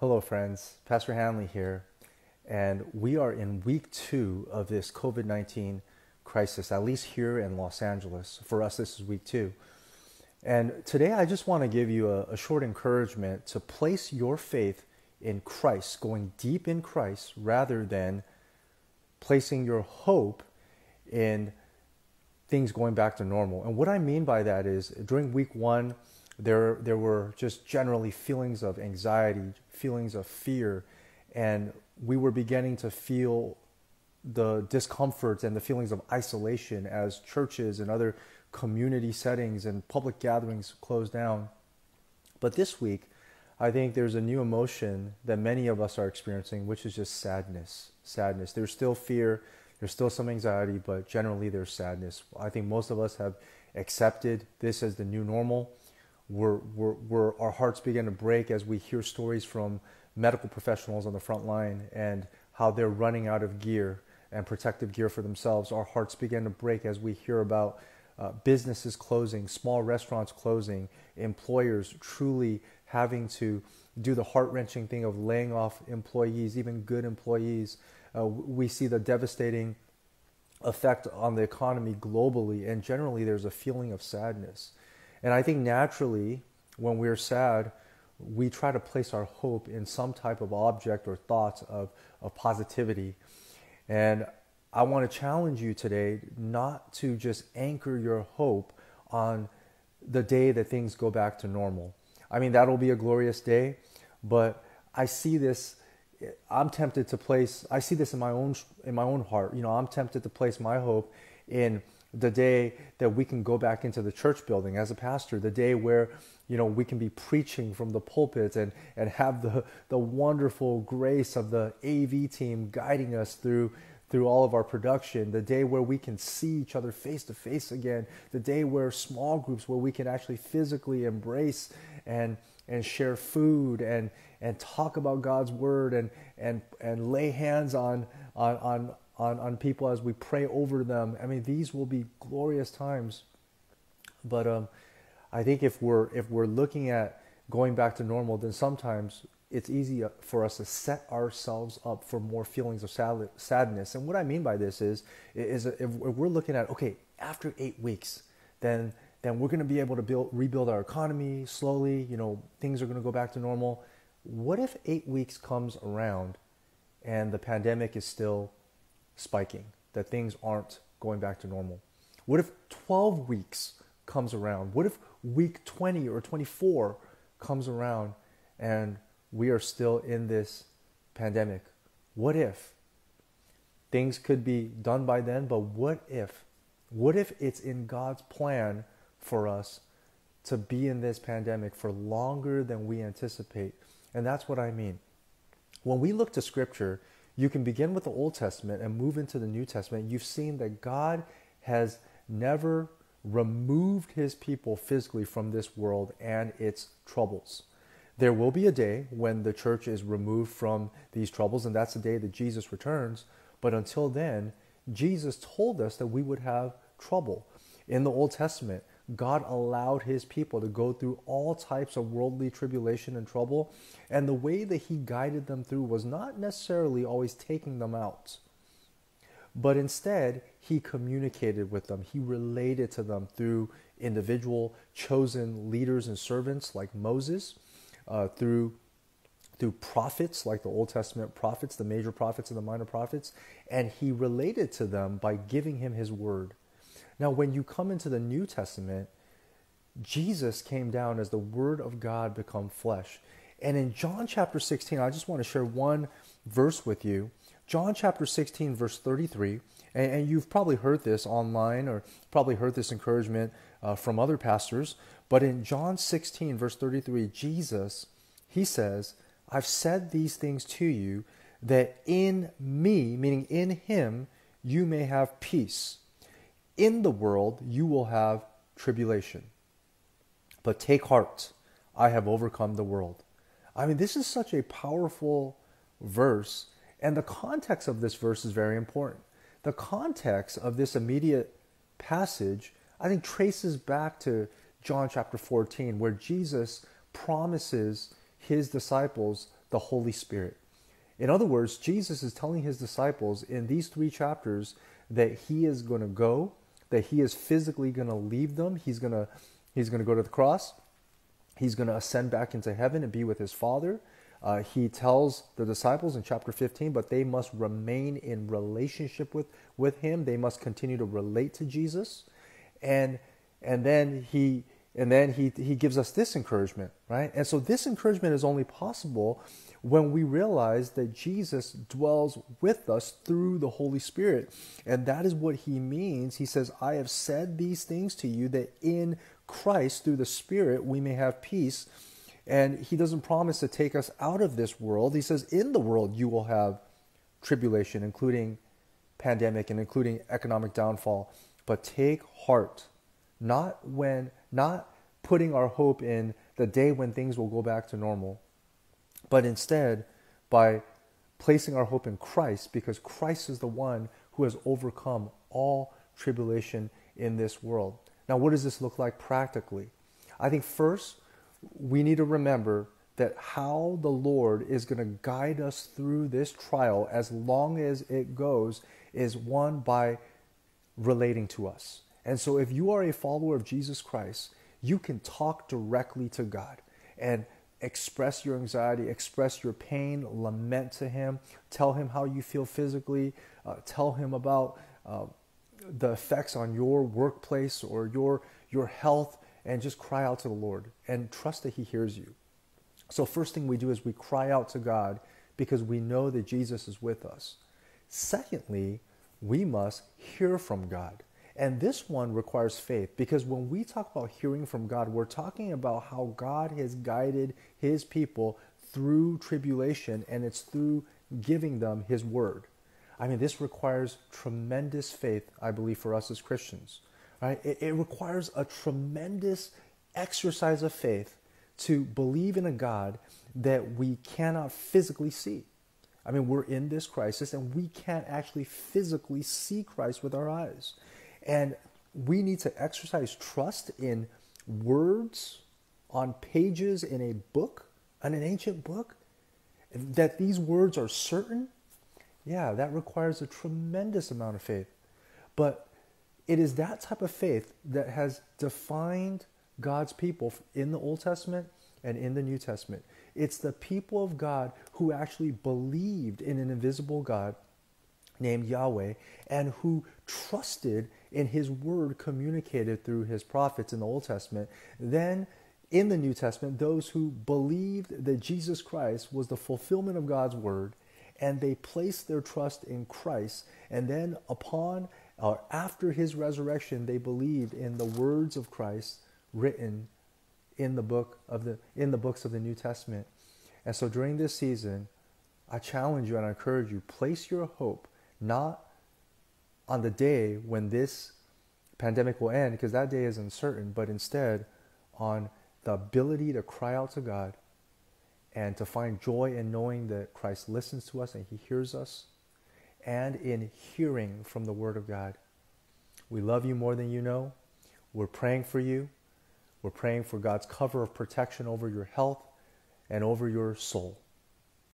Hello, friends. Pastor Hanley here, and we are in week two of this COVID 19 crisis, at least here in Los Angeles. For us, this is week two. And today, I just want to give you a, a short encouragement to place your faith in Christ, going deep in Christ, rather than placing your hope in things going back to normal. And what I mean by that is during week one, there, there were just generally feelings of anxiety, feelings of fear, and we were beginning to feel the discomforts and the feelings of isolation as churches and other community settings and public gatherings closed down. But this week, I think there's a new emotion that many of us are experiencing, which is just sadness. Sadness. There's still fear, there's still some anxiety, but generally there's sadness. I think most of us have accepted this as the new normal. We're, we're, we're, our hearts begin to break as we hear stories from medical professionals on the front line and how they're running out of gear and protective gear for themselves. Our hearts begin to break as we hear about uh, businesses closing, small restaurants closing, employers truly having to do the heart wrenching thing of laying off employees, even good employees uh, we see the devastating effect on the economy globally, and generally there's a feeling of sadness. And I think naturally, when we're sad, we try to place our hope in some type of object or thoughts of, of positivity. And I want to challenge you today not to just anchor your hope on the day that things go back to normal. I mean, that'll be a glorious day, but I see this I'm tempted to place. I see this in my own in my own heart. You know, I'm tempted to place my hope in the day that we can go back into the church building as a pastor. The day where you know we can be preaching from the pulpit and and have the the wonderful grace of the AV team guiding us through through all of our production, the day where we can see each other face to face again, the day where small groups where we can actually physically embrace and and share food and and talk about God's word and and and lay hands on on on on, on people as we pray over them. I mean, these will be glorious times. But um, I think if we're if we're looking at going back to normal, then sometimes it's easy for us to set ourselves up for more feelings of sad, sadness. And what I mean by this is, is if we're looking at okay, after eight weeks, then then we're going to be able to build rebuild our economy slowly. You know, things are going to go back to normal. What if eight weeks comes around and the pandemic is still spiking, that things aren't going back to normal? What if 12 weeks comes around? What if week 20 or 24 comes around and we are still in this pandemic? What if? Things could be done by then, but what if? What if it's in God's plan for us to be in this pandemic for longer than we anticipate? And that's what I mean. When we look to scripture, you can begin with the Old Testament and move into the New Testament. You've seen that God has never removed his people physically from this world and its troubles. There will be a day when the church is removed from these troubles, and that's the day that Jesus returns. But until then, Jesus told us that we would have trouble. In the Old Testament, God allowed his people to go through all types of worldly tribulation and trouble. And the way that he guided them through was not necessarily always taking them out, but instead, he communicated with them. He related to them through individual chosen leaders and servants like Moses, uh, through through prophets like the Old Testament prophets, the major prophets and the minor prophets, and he related to them by giving him his word. Now, when you come into the New Testament, Jesus came down as the Word of God become flesh. And in John chapter 16, I just want to share one verse with you. John chapter 16, verse 33. And, and you've probably heard this online or probably heard this encouragement uh, from other pastors. But in John 16, verse 33, Jesus, he says, I've said these things to you that in me, meaning in him, you may have peace. In the world you will have tribulation. But take heart, I have overcome the world. I mean, this is such a powerful verse, and the context of this verse is very important. The context of this immediate passage, I think, traces back to John chapter 14, where Jesus promises his disciples the Holy Spirit. In other words, Jesus is telling his disciples in these three chapters that he is going to go, that he is physically going to leave them. He's going to he's going to go to the cross. He's going to ascend back into heaven and be with his Father. Uh, he tells the disciples in chapter 15, but they must remain in relationship with, with him. They must continue to relate to Jesus. And, and then he, and then he, he gives us this encouragement, right? And so this encouragement is only possible when we realize that Jesus dwells with us through the Holy Spirit. And that is what he means. He says, I have said these things to you that in Christ, through the Spirit, we may have peace. And he doesn't promise to take us out of this world. He says, in the world, you will have tribulation, including pandemic and including economic downfall. But take heart, not when, not putting our hope in the day when things will go back to normal, but instead by placing our hope in Christ because Christ is the one who has overcome all tribulation in this world. Now, what does this look like practically? I think first, we need to remember that how the Lord is going to guide us through this trial as long as it goes is one by relating to us. And so, if you are a follower of Jesus Christ, you can talk directly to God. And express your anxiety, express your pain, lament to Him, tell Him how you feel physically, uh, tell Him about uh, the effects on your workplace or your, your health, and just cry out to the Lord and trust that He hears you. So, first thing we do is we cry out to God because we know that Jesus is with us. Secondly, we must hear from God. And this one requires faith because when we talk about hearing from God, we're talking about how God has guided his people through tribulation and it's through giving them his word. I mean, this requires tremendous faith, I believe, for us as Christians. Right? It, it requires a tremendous exercise of faith to believe in a God that we cannot physically see. I mean, we're in this crisis and we can't actually physically see Christ with our eyes. And we need to exercise trust in words on pages in a book, in an ancient book, that these words are certain. Yeah, that requires a tremendous amount of faith. But it is that type of faith that has defined God's people in the Old Testament and in the New Testament. It's the people of God who actually believed in an invisible God named Yahweh and who trusted in his word communicated through his prophets in the Old Testament, then in the New Testament, those who believed that Jesus Christ was the fulfillment of God's word and they placed their trust in Christ, and then upon or after his resurrection, they believed in the words of Christ written in the book of the in the books of the New Testament. And so during this season, I challenge you and I encourage you, place your hope not on the day when this pandemic will end, because that day is uncertain, but instead on the ability to cry out to God and to find joy in knowing that Christ listens to us and he hears us, and in hearing from the Word of God. We love you more than you know. We're praying for you. We're praying for God's cover of protection over your health and over your soul.